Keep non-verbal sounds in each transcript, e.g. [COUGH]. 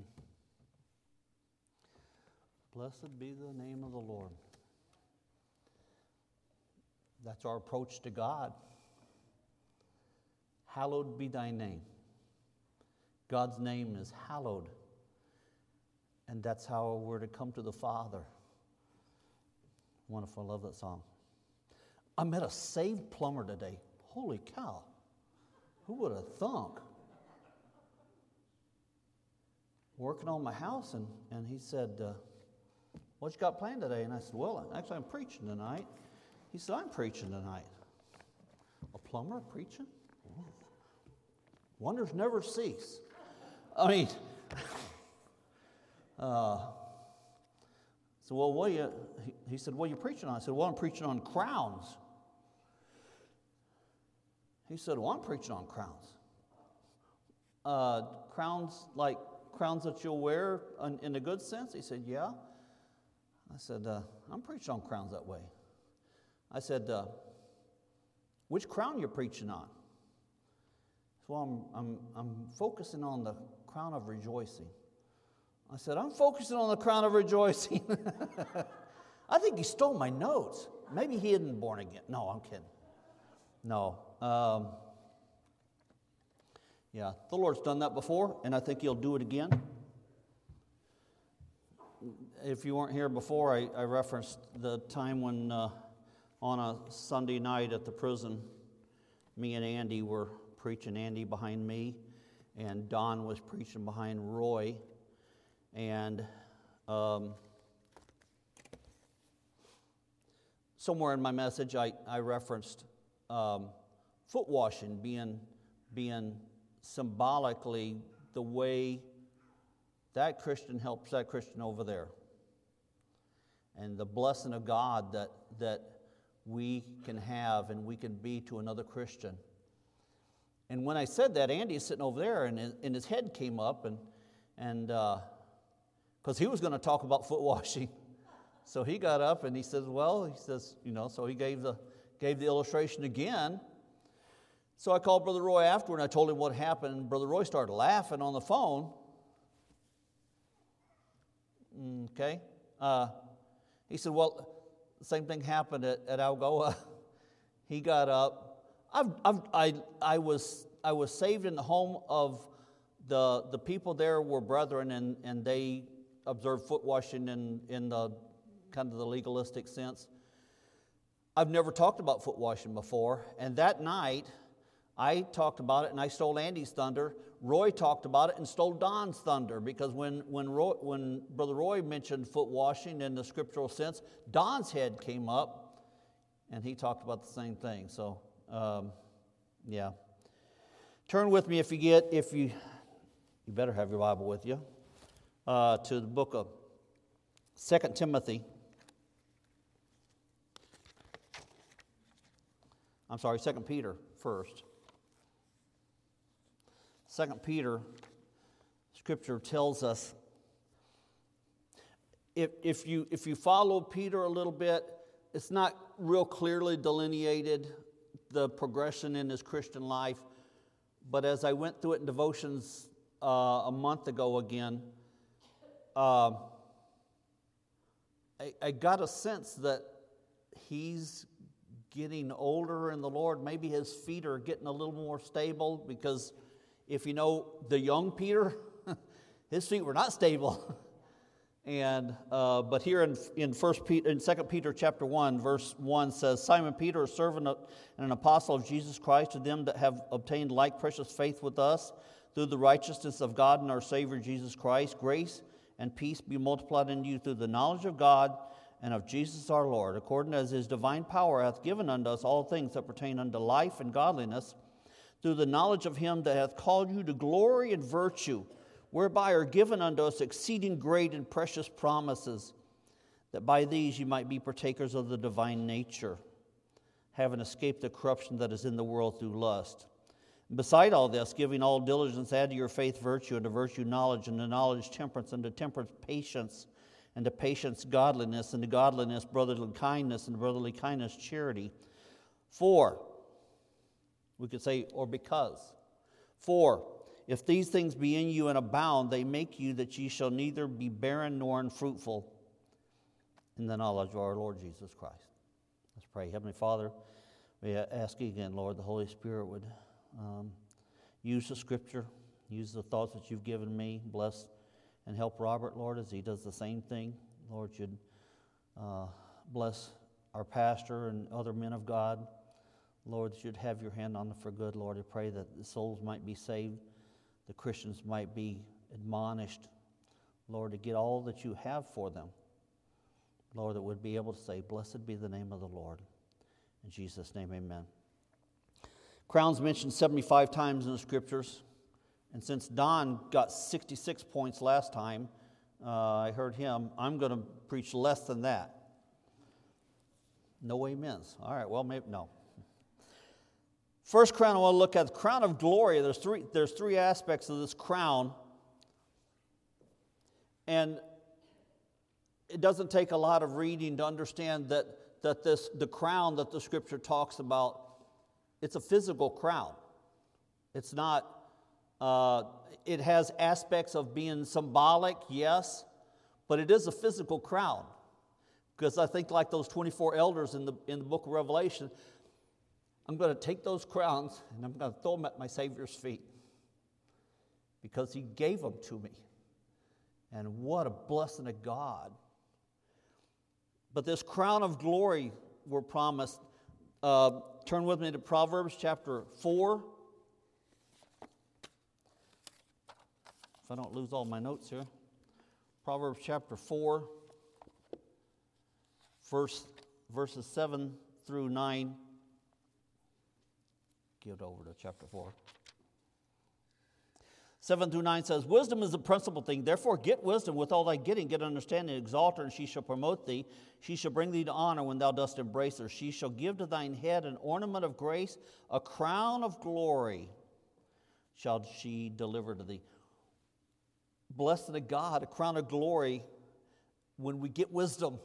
Amen. Blessed be the name of the Lord. That's our approach to God. Hallowed be thy name. God's name is hallowed. And that's how we're to come to the Father. Wonderful. I love that song. I met a saved plumber today. Holy cow. Who would have thunk? Working on my house, and, and he said, uh, What you got planned today? And I said, Well, actually, I'm preaching tonight. He said, I'm preaching tonight. A plumber preaching? Wonders never cease. I mean, [LAUGHS] uh, so well, what you? He, he said, "What are you preaching on?" I said, "Well, I'm preaching on crowns." He said, "Well, I'm preaching on crowns. Uh, crowns like crowns that you'll wear in, a good sense." He said, "Yeah." I said, uh, "I'm preaching on crowns that way." I said, uh, Which crown you're preaching on? So I'm, I'm, I'm focusing on the crown of rejoicing. I said, I'm focusing on the crown of rejoicing. [LAUGHS] I think he stole my notes. Maybe he isn't born again. No, I'm kidding. No. Um, yeah, the Lord's done that before, and I think He'll do it again. If you weren't here before, I, I referenced the time when. Uh, on a Sunday night at the prison, me and Andy were preaching, Andy behind me, and Don was preaching behind Roy. And um, somewhere in my message, I, I referenced um, foot washing being, being symbolically the way that Christian helps that Christian over there. And the blessing of God that, that we can have and we can be to another Christian. And when I said that, Andy is sitting over there, and his, and his head came up, and and because uh, he was going to talk about foot washing, so he got up and he says, "Well," he says, "You know," so he gave the gave the illustration again. So I called Brother Roy afterward, and I told him what happened. And Brother Roy started laughing on the phone. Okay, uh, he said, "Well." The same thing happened at, at Algoa. [LAUGHS] he got up. I've, I've, I, I, was, I was saved in the home of the, the people there were brethren, and, and they observed foot washing in, in the kind of the legalistic sense. I've never talked about foot washing before, and that night I talked about it and I stole Andy's thunder. Roy talked about it and stole Don's thunder because when, when, Roy, when Brother Roy mentioned foot washing in the scriptural sense, Don's head came up and he talked about the same thing. So, um, yeah. Turn with me if you get, if you, you better have your Bible with you, uh, to the book of Second Timothy. I'm sorry, Second Peter first. Second Peter, Scripture tells us if, if, you, if you follow Peter a little bit, it's not real clearly delineated the progression in his Christian life. But as I went through it in devotions uh, a month ago again, uh, I, I got a sense that he's getting older in the Lord. Maybe his feet are getting a little more stable because if you know the young Peter, [LAUGHS] his feet were not stable. [LAUGHS] and uh, but here in in First Peter, in Second Peter chapter one, verse one says, Simon Peter, a servant and an apostle of Jesus Christ, to them that have obtained like precious faith with us through the righteousness of God and our Savior Jesus Christ, grace and peace be multiplied in you through the knowledge of God and of Jesus our Lord, according as His divine power hath given unto us all things that pertain unto life and godliness through the knowledge of him that hath called you to glory and virtue, whereby are given unto us exceeding great and precious promises, that by these you might be partakers of the divine nature, having escaped the corruption that is in the world through lust. Beside all this, giving all diligence, add to your faith virtue, and to virtue knowledge, and to knowledge temperance, and to temperance patience, and to patience godliness, and to godliness brotherly kindness, and brotherly kindness charity. For we could say, or because. For If these things be in you and abound, they make you that ye shall neither be barren nor unfruitful in the knowledge of our Lord Jesus Christ. Let's pray. Heavenly Father, we ask again, Lord, the Holy Spirit would um, use the scripture, use the thoughts that you've given me, bless and help Robert, Lord, as he does the same thing. Lord, you'd uh, bless our pastor and other men of God. Lord, that you'd have your hand on them for good, Lord. I pray that the souls might be saved, the Christians might be admonished, Lord, to get all that you have for them. Lord, that would be able to say, Blessed be the name of the Lord. In Jesus' name, amen. Crowns mentioned 75 times in the scriptures. And since Don got 66 points last time, uh, I heard him, I'm going to preach less than that. No amens. All right, well, maybe, no. First crown I want to look at the crown of glory. There's three, there's three aspects of this crown. And it doesn't take a lot of reading to understand that, that this, the crown that the scripture talks about, it's a physical crown. It's not, uh, it has aspects of being symbolic, yes, but it is a physical crown. Because I think, like those 24 elders in the, in the book of Revelation, I'm going to take those crowns and I'm going to throw them at my Savior's feet because He gave them to me. And what a blessing of God. But this crown of glory we're promised. Uh, turn with me to Proverbs chapter 4. If I don't lose all my notes here. Proverbs chapter 4, verse, verses 7 through 9 over to chapter 4. 7 through 9 says, Wisdom is the principal thing. Therefore, get wisdom with all thy getting. Get understanding. Exalt her, and she shall promote thee. She shall bring thee to honor when thou dost embrace her. She shall give to thine head an ornament of grace, a crown of glory shall she deliver to thee. Blessed of God, a crown of glory when we get wisdom.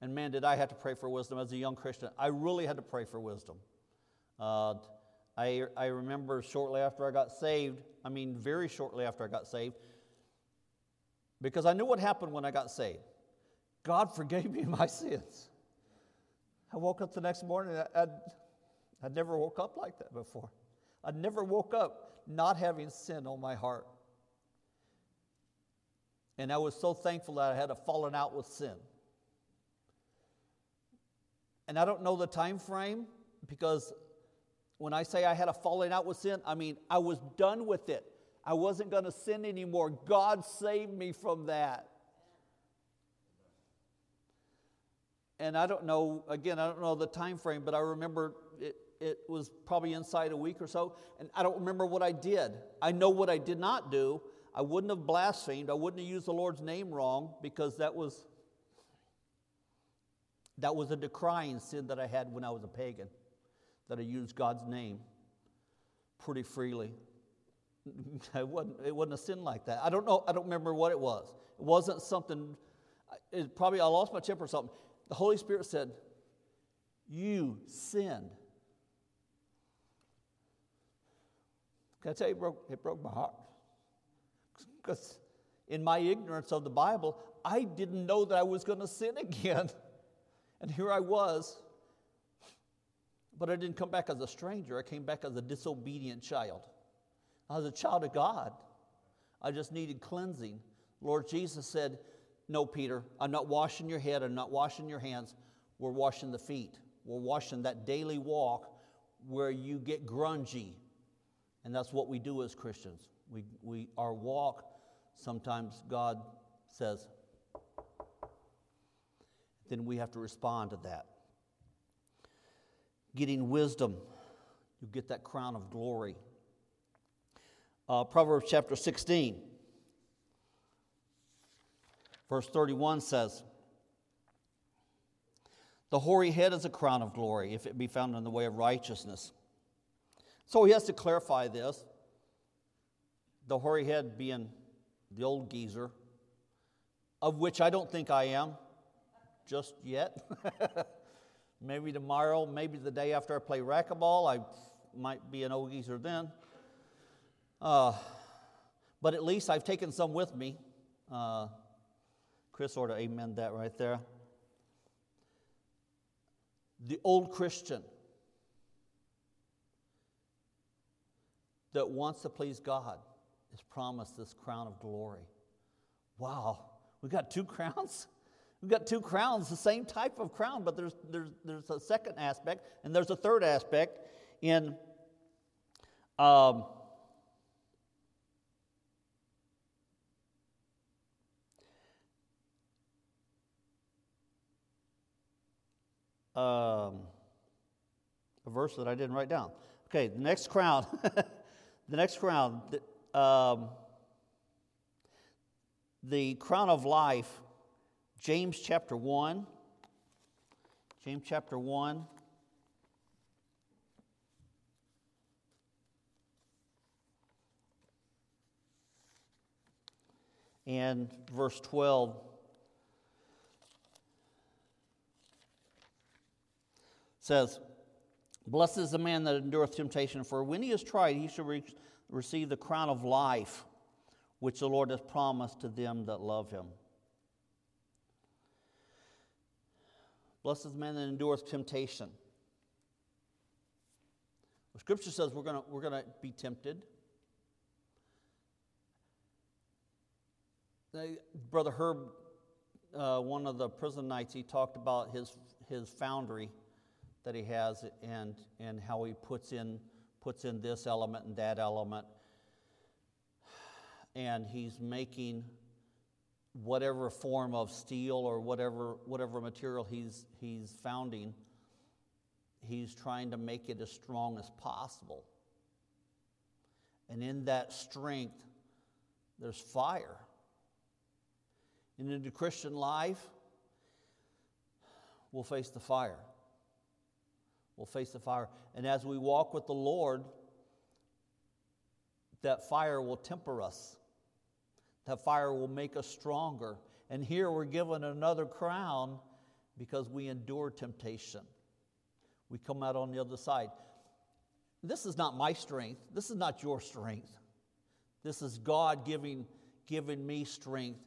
And man, did I have to pray for wisdom as a young Christian. I really had to pray for wisdom. Uh, I, I remember shortly after I got saved, I mean, very shortly after I got saved, because I knew what happened when I got saved. God [LAUGHS] forgave me my sins. I woke up the next morning, I'd, I'd never woke up like that before. I'd never woke up not having sin on my heart. And I was so thankful that I had a fallen out with sin. And I don't know the time frame because when I say I had a falling out with sin, I mean I was done with it. I wasn't going to sin anymore. God saved me from that. And I don't know, again, I don't know the time frame, but I remember it, it was probably inside a week or so, and I don't remember what I did. I know what I did not do. I wouldn't have blasphemed. I wouldn't have used the Lord's name wrong because that was that was a decrying sin that I had when I was a pagan that I used God's name pretty freely. [LAUGHS] it, wasn't, it wasn't a sin like that. I don't know, I don't remember what it was. It wasn't something, it probably I lost my temper or something. The Holy Spirit said, You sinned. Can I tell you, it broke, it broke my heart. Because in my ignorance of the Bible, I didn't know that I was going to sin [LAUGHS] again. And here I was but I didn't come back as a stranger, I came back as a disobedient child. I was a child of God. I just needed cleansing. Lord Jesus said, No, Peter, I'm not washing your head, I'm not washing your hands. We're washing the feet. We're washing that daily walk where you get grungy. And that's what we do as Christians. We, we, our walk, sometimes God says, then we have to respond to that getting wisdom, you get that crown of glory. Uh, Proverbs chapter 16, verse 31 says, The hoary head is a crown of glory, if it be found in the way of righteousness. So he has to clarify this. The hoary head being the old geezer, of which I don't think I am just yet. [LAUGHS] Maybe tomorrow, maybe the day after I play racquetball, I might be an old geezer then. Uh, but at least I've taken some with me. Uh, Chris sort of amen that right there. The old Christian that wants to please God is promised this crown of glory. Wow, we got two [LAUGHS] crowns? We've got two crowns, the same type of crown, but there's, there's, there's a second aspect, and there's a third aspect in um, um, a verse that I didn't write down. Okay, the next crown. [LAUGHS] the next crown. The, um, the crown of life, James chapter 1. James chapter 1. And verse 12 says, Blessed is the man that endureth temptation, for when he is tried, he shall re- receive the crown of life, which the Lord has promised to them that love him. Blessed is the man that endureth temptation. The scripture says we're going we're going to be tempted. Brother Herb, uh, one of the prison nights, he talked about his, his foundry that he has and, and how he puts in, puts in this element and that element. And he's making whatever form of steel or whatever, whatever material he's, he's founding, he's trying to make it as strong as possible. And in that strength, there's fire. And in the Christian life, we'll face the fire. We'll face the fire. And as we walk with the Lord, that fire will temper us. That fire will make us stronger. And here we're given another crown because we endure temptation. We come out on the other side. This is not my strength. This is not your strength. This is God giving, giving me strength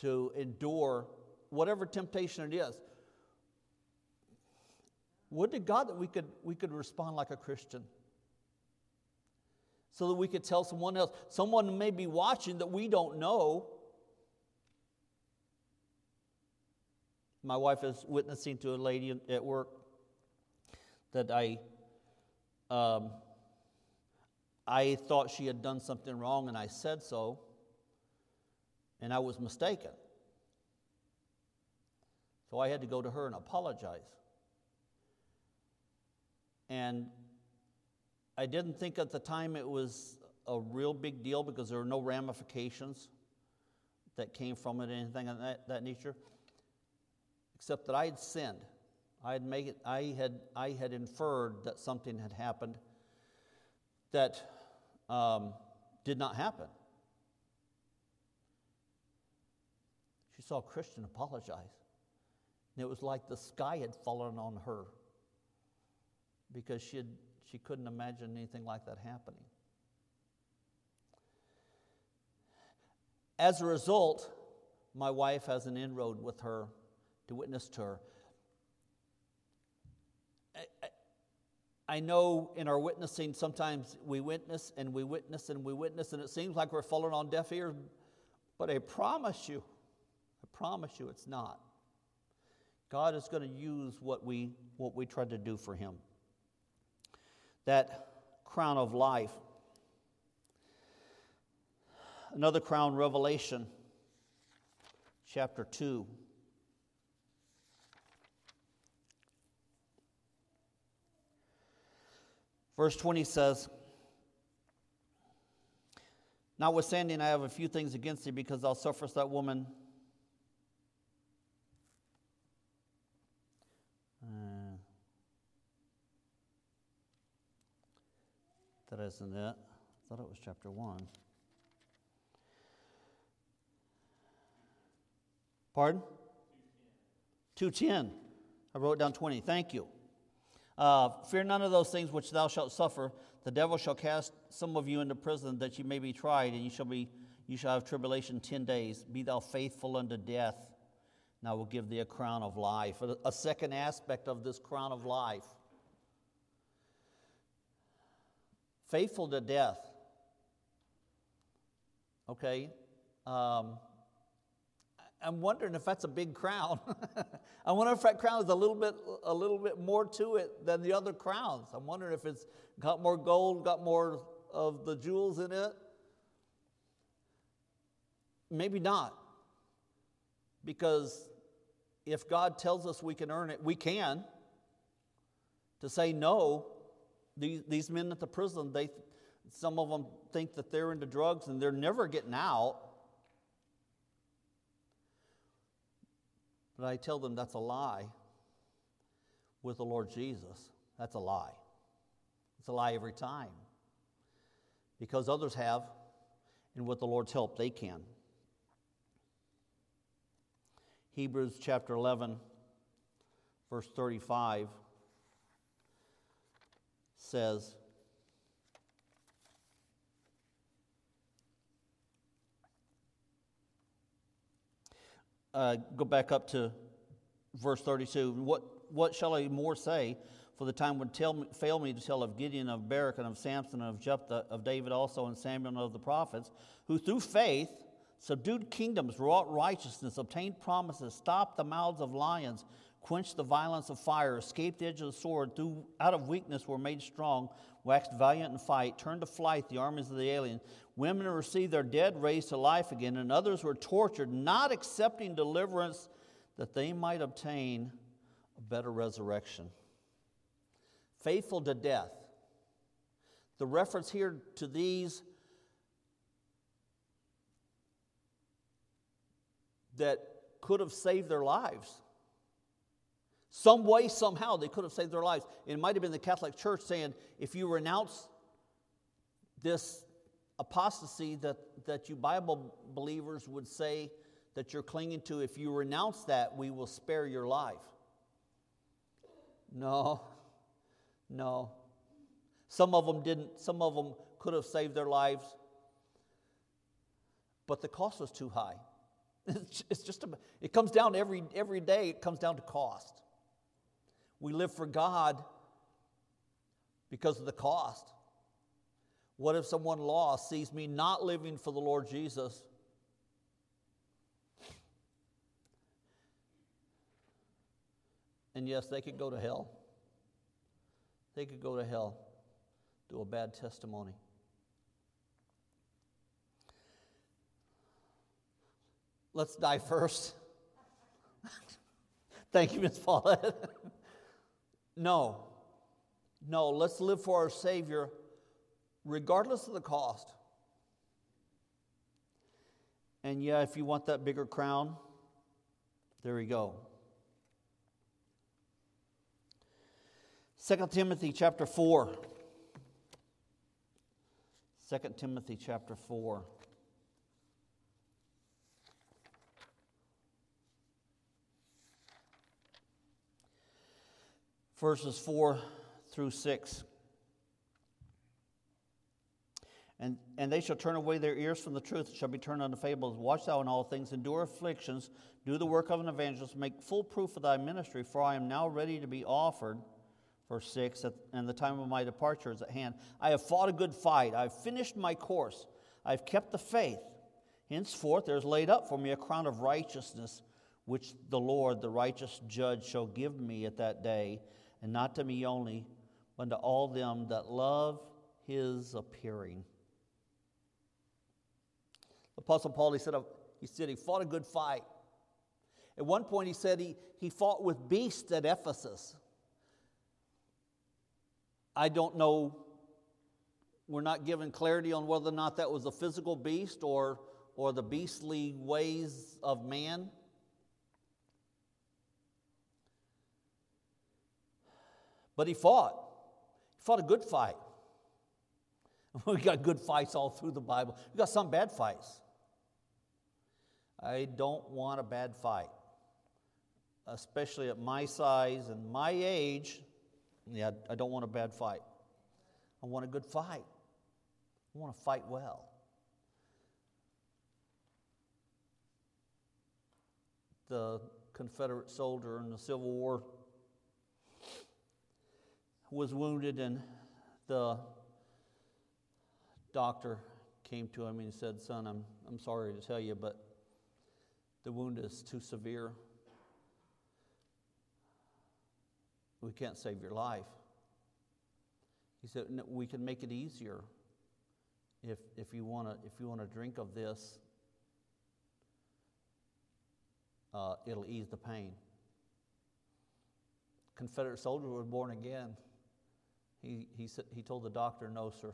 to endure whatever temptation it is. Would to God that we could, we could respond like a Christian. So that we could tell someone else, someone may be watching that we don't know. My wife is witnessing to a lady at work that I, um, I thought she had done something wrong, and I said so, and I was mistaken. So I had to go to her and apologize. And I didn't think at the time it was a real big deal because there were no ramifications that came from it, anything of that, that nature, except that I had sinned. I had, made it, I, had, I had inferred that something had happened that um, did not happen. She saw Christian apologize. And it was like the sky had fallen on her because she, had, she couldn't imagine anything like that happening. As a result, my wife has an inroad with her to witness to her. I, know in our witnessing, sometimes we witness and we witness and we witness, and it seems like we're falling on deaf ears, but I promise you, I promise you it's not. God is going to use what we, what we try to do for Him that crown of life. Another crown, Revelation chapter 2. Verse 20 says, Notwithstanding, I have a few things against thee because thou sufferest that woman That isn't it. I thought it was chapter 1. Pardon? 210. I wrote down 20. Thank you. Uh, Fear none of those things which thou shalt suffer. The devil shall cast some of you into prison that you may be tried, and you shall, be, you shall have tribulation ten days. Be thou faithful unto death, and I will give thee a crown of life. A second aspect of this crown of life faithful to death. Okay? Um, I'm wondering if that's a big crown. [LAUGHS] I wonder if that crown is a little bit a little bit more to it than the other crowns. I'm wondering if it's got more gold, got more of the jewels in it. Maybe not. Because if God tells us we can earn it, we can. To say no, these, these men at the prison, they, some of them think that they're into drugs and they're never getting out. But I tell them that's a lie with the Lord Jesus. That's a lie. It's a lie every time. Because others have, and with the Lord's help, they can. Hebrews chapter 11, verse 35 says, uh, go back up to verse 32. What, what shall I more say? For the time would tell me, fail me to tell of Gideon, of Barak, and of Samson, and of Jephthah, of David also, and Samuel, and of the prophets, who through faith subdued kingdoms, wrought righteousness, obtained promises, stopped the mouths of lions, quenched the violence of fire, escaped the edge of the sword, through out of weakness were made strong, waxed valiant in fight, turned to flight the armies of the alien. Women received their dead raised to life again, and others were tortured, not accepting deliverance that they might obtain a better resurrection. Faithful to death. The reference here to these that could have saved their lives. Some way, somehow, they could have saved their lives. It might have been the Catholic Church saying, if you renounce this apostasy that, that you Bible believers would say that you're clinging to, if you renounce that, we will spare your life. No, no. Some of them didn't, some of them could have saved their lives, but the cost was too high. [LAUGHS] It's just, it comes down every, every day, it comes down to cost. We live for God because of the cost. What if someone lost sees me not living for the Lord Jesus? And yes, they could go to hell. They could go to hell, do a bad testimony. Let's die first. [LAUGHS] Thank you, Ms. Paulette. [LAUGHS] no, no, let's live for our Savior regardless of the cost. And yeah, if you want that bigger crown, there you go. 2 Timothy chapter 4. 2 Timothy chapter 4. Verses 4 through 6. And, and they shall turn away their ears from the truth, shall be turned unto fables. Watch thou in all things, endure afflictions, do the work of an evangelist, make full proof of thy ministry, for I am now ready to be offered. Verse 6, and the time of my departure is at hand. I have fought a good fight, I have finished my course, I have kept the faith. Henceforth there is laid up for me a crown of righteousness, which the Lord, the righteous judge, shall give me at that day, and not to me only, but to all them that love his appearing. Apostle Paul, he said, oh, he said he fought a good fight. At one point, he said he, he fought with beasts at Ephesus. I don't know, we're not given clarity on whether or not that was a physical beast or, or the beastly ways of man. But he fought. He fought a good fight. [LAUGHS] We got good fights all through the Bible. We got some bad fights. I don't want a bad fight, especially at my size and my age. Yeah, I don't want a bad fight. I want a good fight. I want to fight well. The Confederate soldier in the Civil War was wounded, and the doctor came to him and said, Son, I'm, I'm sorry to tell you, but the wound is too severe. We can't save your life. He said, no, We can make it easier if, if you want to if you want to drink of this. Uh, it'll ease the pain. Confederate soldier was born again. He, he, he told the doctor, No, sir.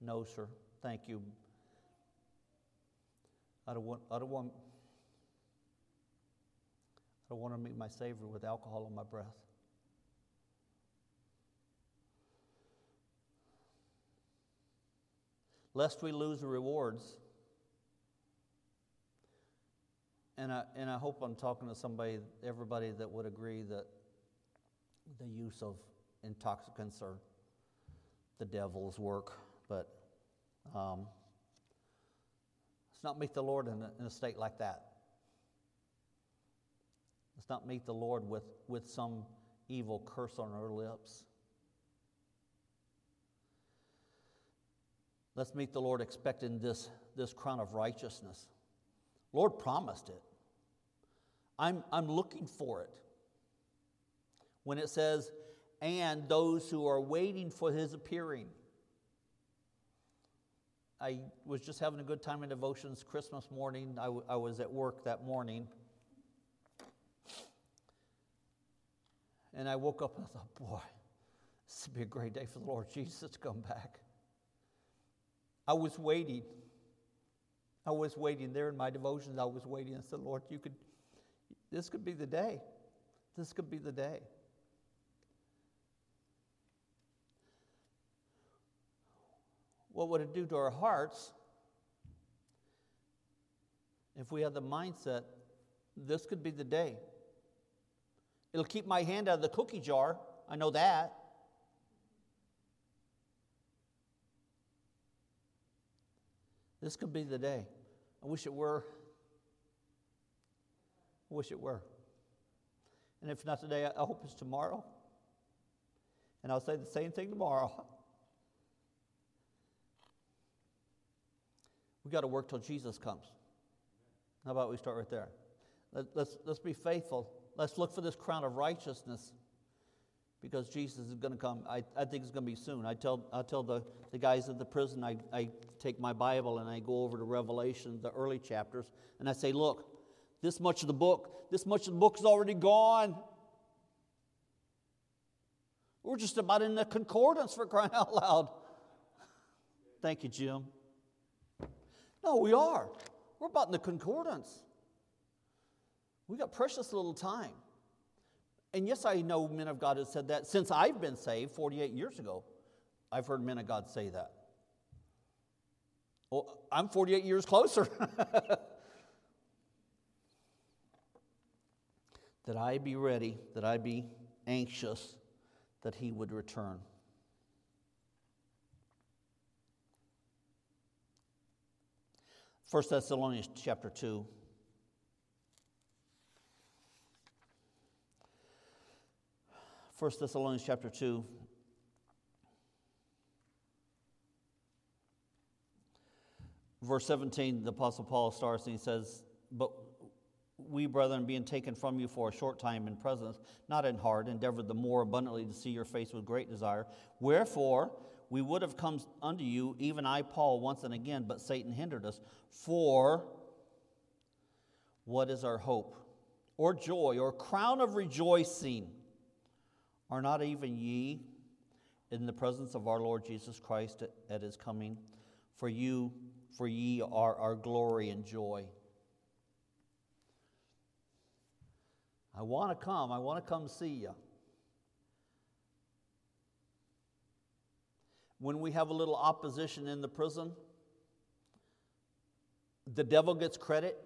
No, sir. Thank you. I don't want, I don't want, I don't want to meet my Savior with alcohol in my breath. Lest we lose the rewards. And I, and I hope I'm talking to somebody, everybody that would agree that the use of intoxicants are the devil's work, but um, let's not meet the Lord in a, in a state like that. Let's not meet the Lord with, with some evil curse on our lips. Let's meet the Lord expecting this, this crown of righteousness. Lord promised it. I'm, I'm looking for it. When it says, and those who are waiting for his appearing. I was just having a good time in devotions Christmas morning. I, w- I was at work that morning. And I woke up and I thought, boy, this would be a great day for the Lord Jesus to come back. I was waiting. I was waiting there in my devotions. I was waiting. I said, Lord, you could, this could be the day. This could be the day. What would it do to our hearts if we had the mindset this could be the day? It'll keep my hand out of the cookie jar. I know that. This could be the day. I wish it were. I wish it were. And if not today, I hope it's tomorrow. And I'll say the same thing tomorrow. We've got to work till Jesus comes. How about we start right there? Let, us let's, let's be faithful. Let's look for this crown of righteousness because Jesus is going to come. I, I think it's going to be soon. I tell, I tell the, the guys at the prison, I, I take my Bible and I go over to Revelation, the early chapters, and I say, look, this much of the book, this much of the book is already gone. We're just about in the concordance for crying [LAUGHS] out loud. Thank you, Jim. No, we are. We're about in the concordance. We got precious little time. And yes, I know men of God have said that since I've been saved 48 years ago. I've heard men of God say that. Well, I'm 48 years closer. [LAUGHS] that I be ready, that I be anxious that he would return. 1 Thessalonians chapter 2. First Thessalonians chapter 2. Verse 17, the Apostle Paul starts and he says, But we, brethren, being taken from you for a short time in presence, not in heart, endeavored the more abundantly to see your face with great desire. Wherefore, we would have come unto you, even I, Paul, once and again, but Satan hindered us. For what is our hope, or joy, or crown of rejoicing? Are not even ye in the presence of our Lord Jesus Christ at, his coming? For you, for ye are our glory and joy. I want to come. I want to come see you. When we have a little opposition in the prison, the devil gets credit.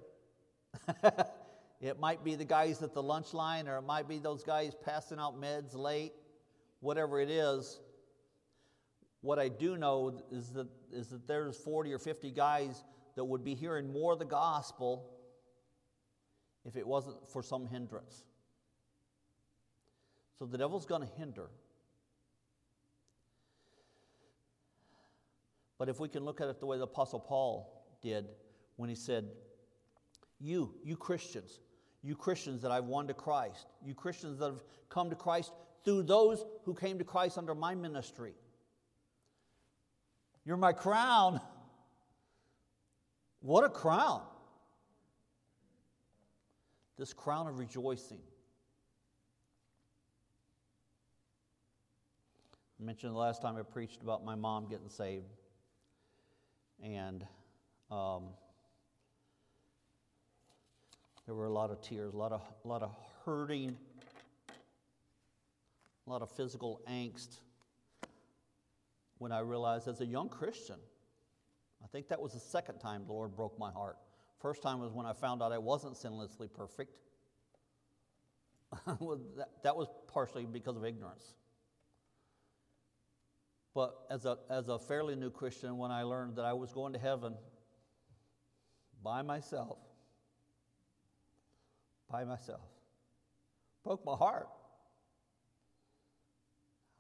[LAUGHS] it might be the guys at the lunch line, or it might be those guys passing out meds late, whatever it is. What I do know is that, is that there's 40 or 50 guys that would be hearing more of the gospel if it wasn't for some hindrance. So the devil's going to hinder. But if we can look at it the way the Apostle Paul did when he said, You, you Christians, you Christians that I've won to Christ, you Christians that have come to Christ through those who came to Christ under my ministry. You're my crown. [LAUGHS] What a crown! This crown of rejoicing. I mentioned the last time I preached about my mom getting saved. And um, there were a lot of tears, a lot of, a lot of hurting, a lot of physical angst when I realized as a young Christian, I think that was the second time the Lord broke my heart. First time was when I found out I wasn't sinlessly perfect. [LAUGHS] that was partially because of ignorance. But as a, as a fairly new Christian, when I learned that I was going to heaven by myself, by myself, broke my heart.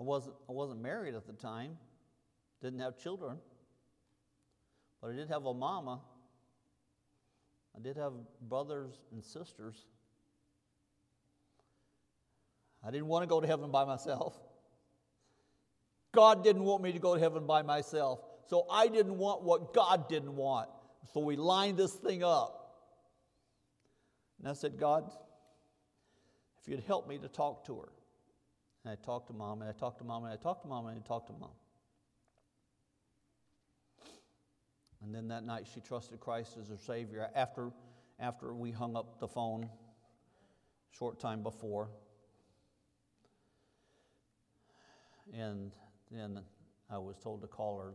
I wasn't, I wasn't married at the time, didn't have children, but I did have a mama. I did have brothers and sisters. I didn't want to go to heaven by myself. God didn't want me to go to heaven by myself. So I didn't want what God didn't want. So we lined this thing up. And I said, God, if you'd help me to talk to her. And I talked to mom, and I talked to mom, and I talked to mom, and I talked to mom. And then that night she trusted Christ as her Savior after, after we hung up the phone short time before. And then I was told to call her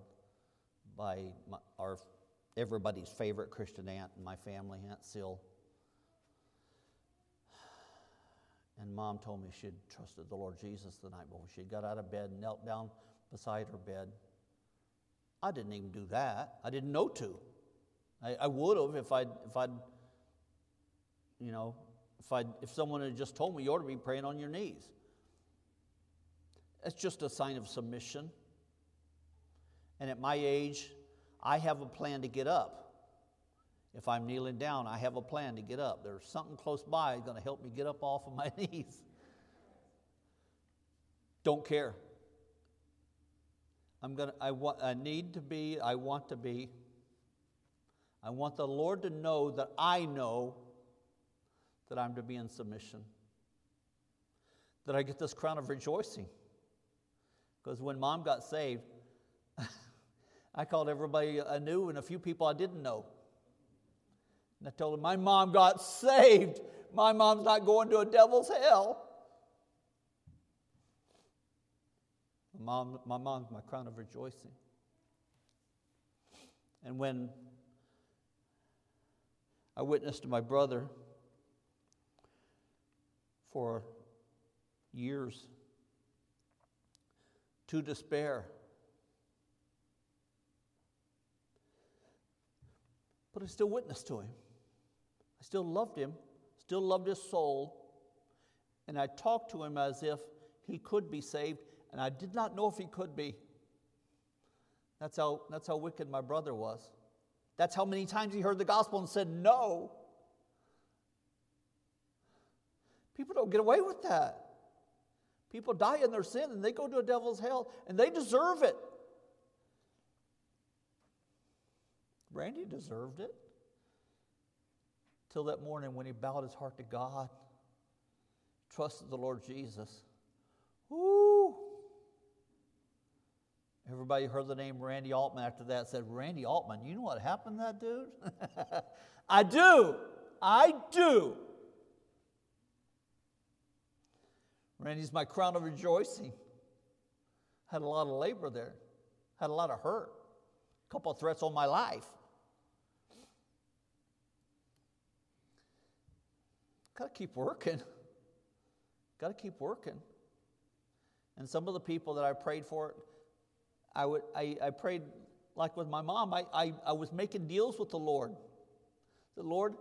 by my, our everybody's favorite Christian aunt in my family, Aunt Sil. And mom told me she'd trusted the Lord Jesus the night before. She got out of bed, knelt down beside her bed. I didn't even do that. I didn't know to. I, I would have if I'd, if I'd, you know, if, i if someone had just told me you ought to be praying on your knees. It's just a sign of submission. And at my age, I have a plan to get up. If I'm kneeling down, I have a plan to get up. There's something close by going to help me get up off of my [LAUGHS] knees. Don't care. I'm going to, I, want, I need to be, I want to be. I want the Lord to know that I know that I'm to be in submission. That I get this crown of rejoicing. Because when mom got saved, [LAUGHS] I called everybody I knew and a few people I didn't know. And I told them, My mom got saved. My mom's not going to a devil's hell. My, mom, my mom's my crown of rejoicing. And when I witnessed to my brother for years to despair. But I still witnessed to him. I still loved him, still loved his soul, and I talked to him as if he could be saved, and I did not know if he could be. That's how, that's how wicked my brother was. That's how many times he heard the gospel and said no. People don't get away with that. People die in their sin and they go to a devil's hell and they deserve it. Randy deserved it. Till that morning when he bowed his heart to God, trusted the Lord Jesus. Woo! Everybody heard the name Randy Altman after that said, Randy Altman, you know what happened to that dude? [LAUGHS] I do. I do. Randy's my crown of rejoicing. Had a lot of labor there, had a lot of hurt, a couple of threats on my life. Got to keep working. Got to keep working. And some of the people that I prayed for I, would, I, I prayed like with my mom, I, I, I was making deals with the Lord. The Lord,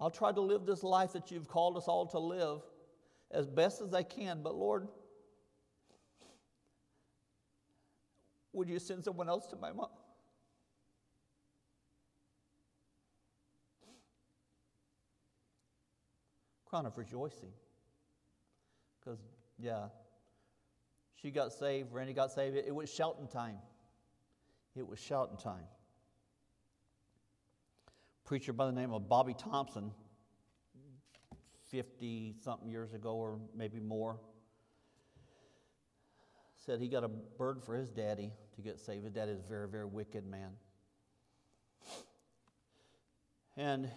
I'll try to live this life that you've called us all to live as best as I can, but Lord, would you send someone else to my mom? Crown of rejoicing. Because, yeah, she got saved, Randy got saved. It was shouting time. It was shouting time. Preacher by the name of Bobby Thompson, 50 something years ago, or maybe more, said he got a bird for his daddy to get saved. His dad is a very, very wicked man. And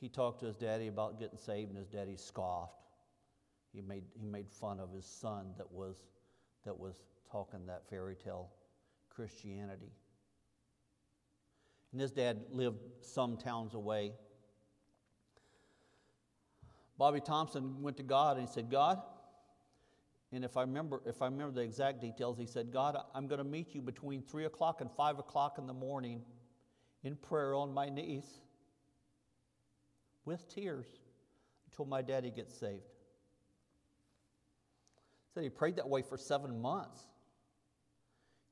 he talked to his daddy about getting saved, and his daddy scoffed. He made, he made fun of his son that was that was talking that fairy tale Christianity. And his dad lived some towns away. Bobby Thompson went to God and he said, God, and if I remember, if I remember the exact details, he said, God, I'm going to meet you between three o'clock and five o'clock in the morning in prayer on my knees with tears until my daddy gets saved. He Said he prayed that way for seven months.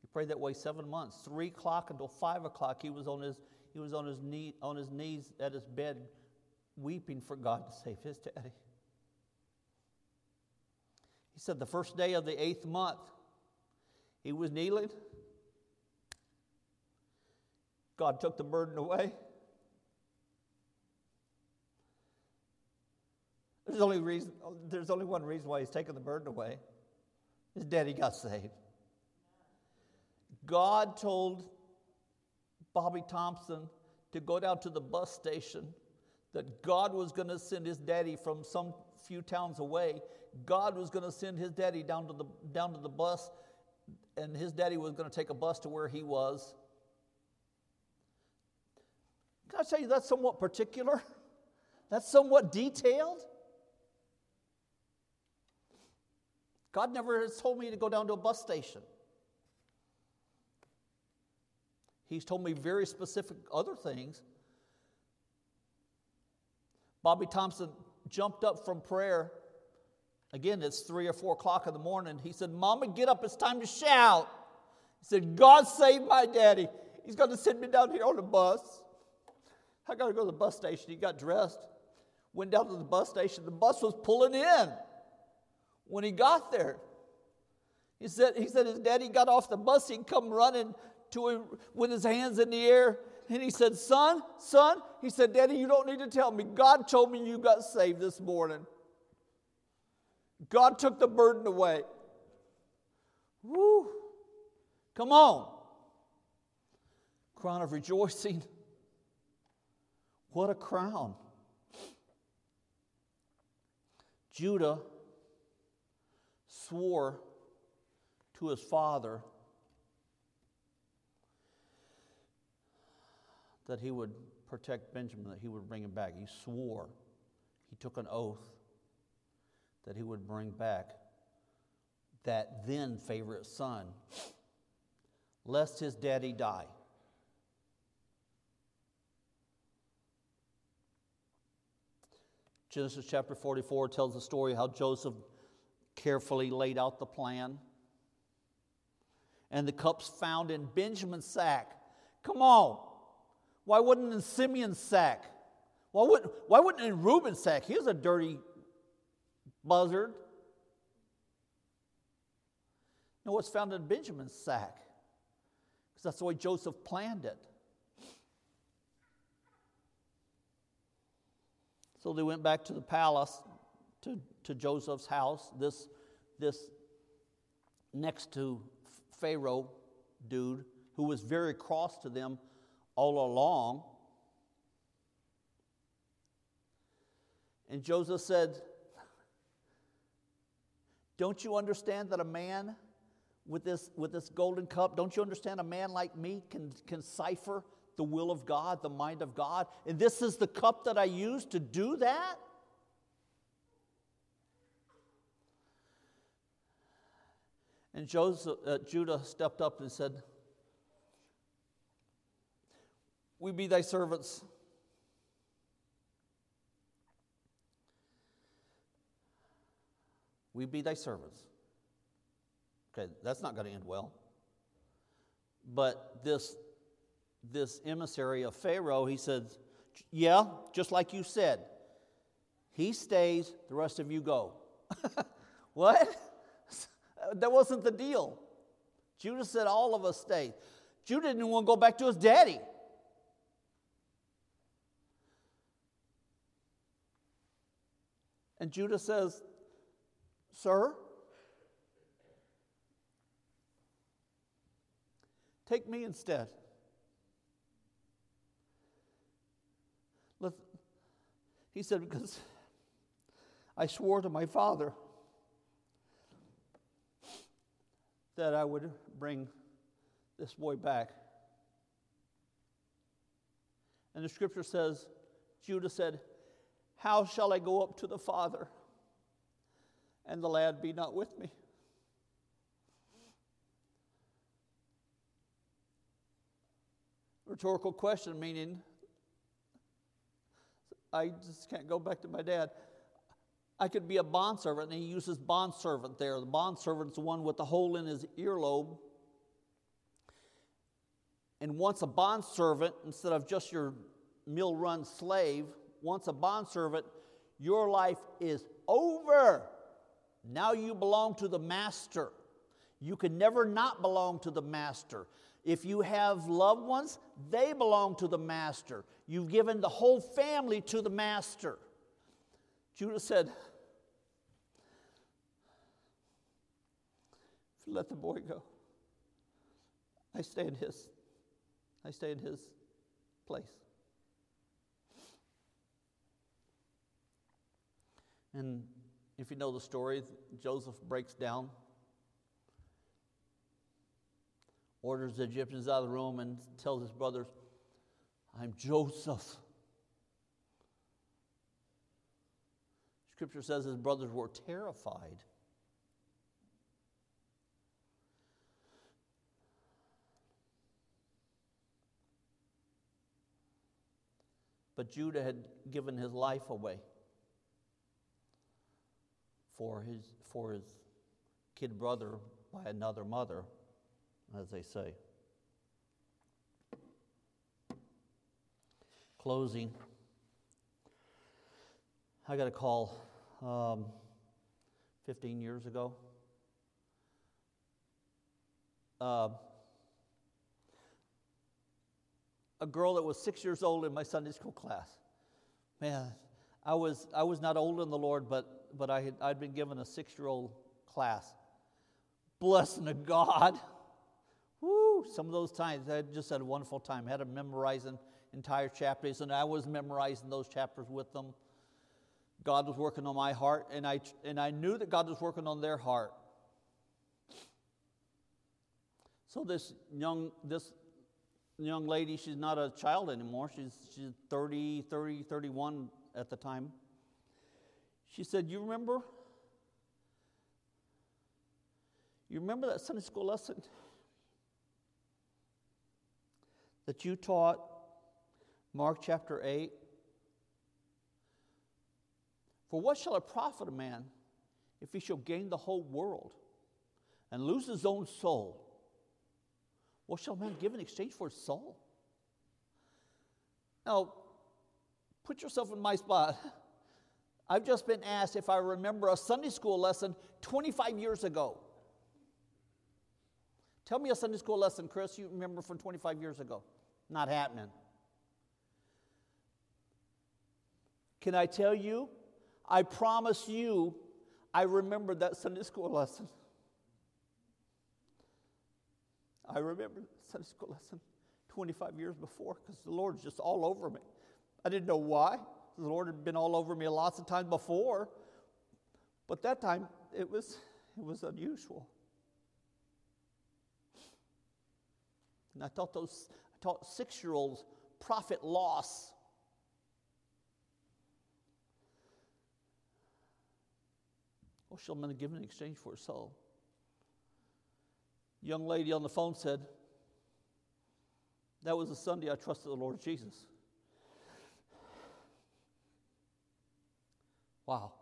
He prayed that way seven months. Three o'clock until five o'clock, he was on his he was on his knee on his knees at his bed, weeping for God to save his daddy. He said the first day of the eighth month, he was kneeling. God took the burden away. There's only, reason, there's only one reason why he's taking the burden away. His daddy got saved. God told Bobby Thompson to go down to the bus station that God was going to send his daddy from some few towns away. God was going to send his daddy down to the, down to the bus, and his daddy was going to take a bus to where he was. Can I tell you that's somewhat particular? [LAUGHS] That's somewhat detailed. God never has told me to go down to a bus station. He's told me very specific other things. Bobby Thompson jumped up from prayer. Again, it's three or four o'clock in the morning. He said, Mama, get up. It's time to shout. He said, God save my daddy. He's going to send me down here on the bus. I got to go to the bus station. He got dressed, went down to the bus station. The bus was pulling in when he got there. He said, he said his daddy got off the bus, he'd come running to him with his hands in the air. And he said, Son, son, he said, Daddy, you don't need to tell me. God told me you got saved this morning. God took the burden away. Woo! Come on. Crown of rejoicing. What a crown. Judah swore to his father that he would protect Benjamin, that he would bring him back. He swore, he took an oath that he would bring back that then favorite son, lest his daddy die. Genesis chapter 44 tells the story how Joseph carefully laid out the plan. And the cups found in Benjamin's sack. Come on. Why wouldn't in Simeon's sack? Why wouldn't, why wouldn't in Reuben's sack? He was a dirty buzzard. No, what's found in Benjamin's sack? Because that's the way Joseph planned it. So they went back to the palace to, to Joseph's house, this, this next to Pharaoh dude who was very cross to them all along. And Joseph said, Don't you understand that a man with this, with this golden cup, don't you understand a man like me can, can cipher the will of God, the mind of God? And this is the cup that I use to do that? And Joseph, uh, Judah stepped up and said, We be thy servants. We be thy servants. Okay, that's not going to end well. But this, this emissary of Pharaoh, he said, Yeah, just like you said. He stays, the rest of you go. [LAUGHS] what? [LAUGHS] that wasn't the deal. Judah said, All of us stay. Judah didn't want to go back to his daddy. And Judah says, Sir, take me instead. Let, he said, Because I swore to my father that I would bring this boy back. And the scripture says, Judah said, How shall I go up to the father? and the lad be not with me. Rhetorical question, meaning I just can't go back to my dad. I could be a bondservant, and he uses bondservant there. The bondservant's the one with the hole in his earlobe. And once a bondservant, instead of just your mill run slave, once a bondservant, your life is over. Now you belong to the master. You can never not belong to the master. If you have loved ones, they belong to the master. You've given the whole family to the master. Judah said, Let the boy go. I stay in his. I stay in his place. And if you know the story, Joseph breaks down, orders the Egyptians out of the room, and tells his brothers, I'm Joseph. Scripture says his brothers were terrified. But Judah had given his life away for his, for his kid brother by another mother, as they say. Closing. I got a call um, 15 years ago. Uh, a girl that was six years old in my Sunday school class. Man, I was, I was not old in the Lord, but but I had, I'd been given a six year old class. Blessing of God. Woo! Some of those times I just had a wonderful time. I had to memorize entire chapters, and I was memorizing those chapters with them. God was working on my heart, and I, and I knew that God was working on their heart. So this young, this young lady, she's not a child anymore. She's, she's 30, 30, 31 at the time. She said, You remember? You remember that Sunday school lesson that you taught, Mark chapter 8? For what shall it profit a man if he shall gain the whole world and lose his own soul? What shall a man give in exchange for his soul? Now, put yourself in my spot. [LAUGHS] I've just been asked if I remember a Sunday school lesson 25 years ago. Tell me a Sunday school lesson, Chris, you remember from 25 years ago. Not happening. Can I tell you? I promise you, I remember that Sunday school lesson. I remember Sunday school lesson 25 years before because the Lord's just all over me. I didn't know why. The Lord had been all over me lots of times before, but that time it was, it was unusual. And I taught those, I taught six year olds profit loss. What shall man give in exchange for a soul? Young lady on the phone said, That was the Sunday I trusted the Lord Jesus. Wow.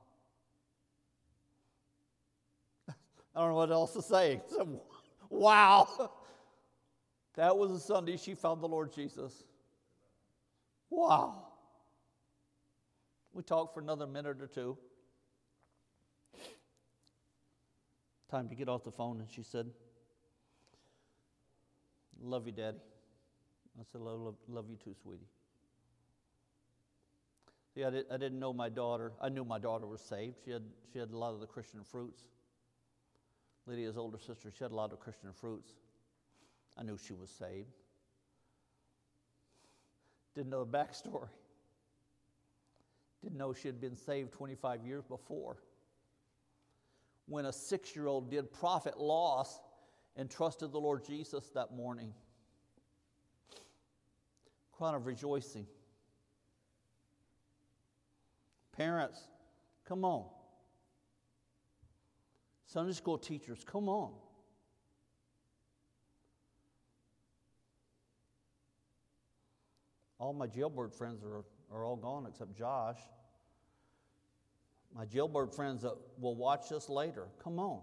I don't know what else to say. [LAUGHS] wow. That was a Sunday she found the Lord Jesus. Wow. We talked for another minute or two. Time to get off the phone, and she said, Love you, Daddy. I said, Love, love, love you too, sweetie. Yeah, I, did, I didn't know my daughter. I knew my daughter was saved. She had, she had a lot of the Christian fruits. Lydia's older sister, she had a lot of Christian fruits. I knew she was saved. Didn't know the backstory. Didn't know she had been saved 25 years before. When a six year old did profit loss and trusted the Lord Jesus that morning. Crown of rejoicing. Parents, come on. Sunday school teachers, come on. All my jailbird friends are, are all gone except Josh. My jailbird friends that will watch this later, come on.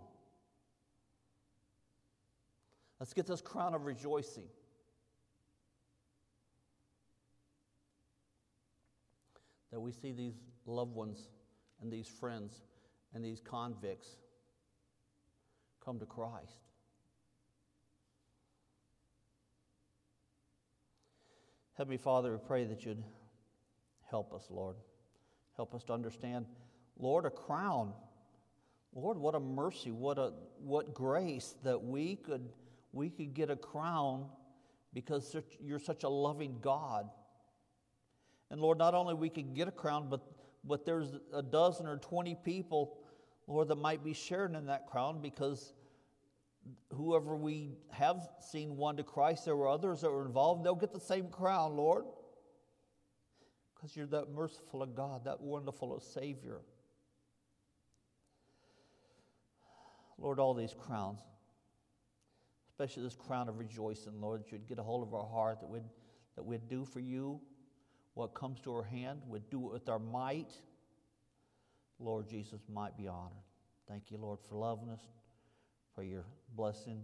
Let's get this crown of rejoicing. That we see these loved ones and these friends and these convicts come to Christ. Heavenly Father, we pray that you'd help us, Lord. Help us to understand, Lord, a crown. Lord, what a mercy, what a what grace that we could we could get a crown because you're such a loving God. And Lord, not only we could get a crown, but but there's a dozen or 20 people, Lord, that might be sharing in that crown because whoever we have seen won to Christ, there were others that were involved, they'll get the same crown, Lord. Because you're that merciful of God, that wonderful of Savior. Lord, all these crowns, especially this crown of rejoicing, Lord, that you'd get a hold of our heart, that we'd, that we'd do for you what comes to our hand, we'd do it with our might. Lord Jesus might be honored. Thank you, Lord, for loving us, for your blessing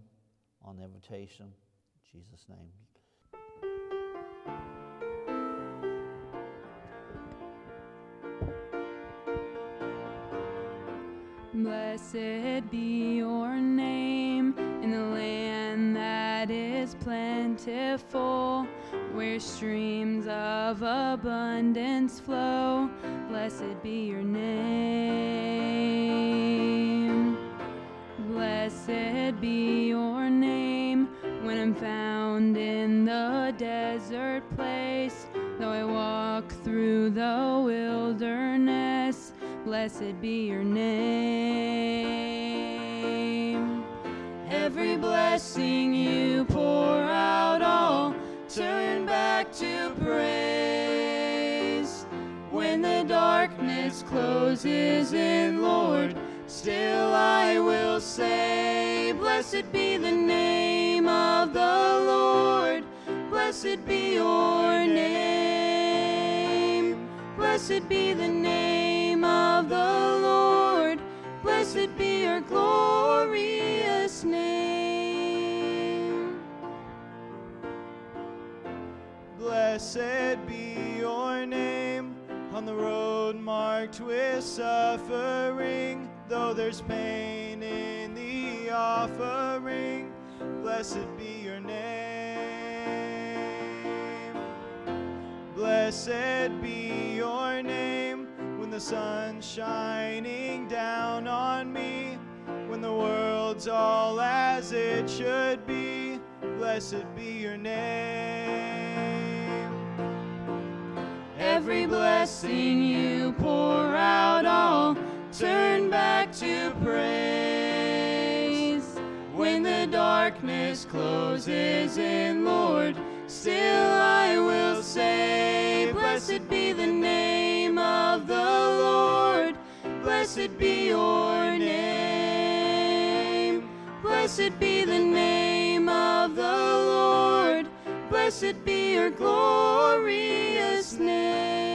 on the invitation. In Jesus' name. Blessed be your name in the land that is plentiful, where streams of abundance flow. Blessed be your name. Blessed be your name when I'm found in the desert place, though I walk through the wilderness blessed be your name. Every blessing closes in, Lord, still I will say, Blessed be the name of the Lord, blessed be your name, blessed be the name of the Lord. Blessed be your glorious name. Blessed be on the road marked with suffering, though there's pain in the offering. Blessed be your name. Blessed be your name when the sun's shining down on me, when the world's all as it should be, blessed be your name. Every blessing you pour out, all turn back to praise. When the darkness closes in, Lord, still I will say, Blessed be the name of the Lord, Blessed be your name. Blessed be the name Blessed be your glorious name.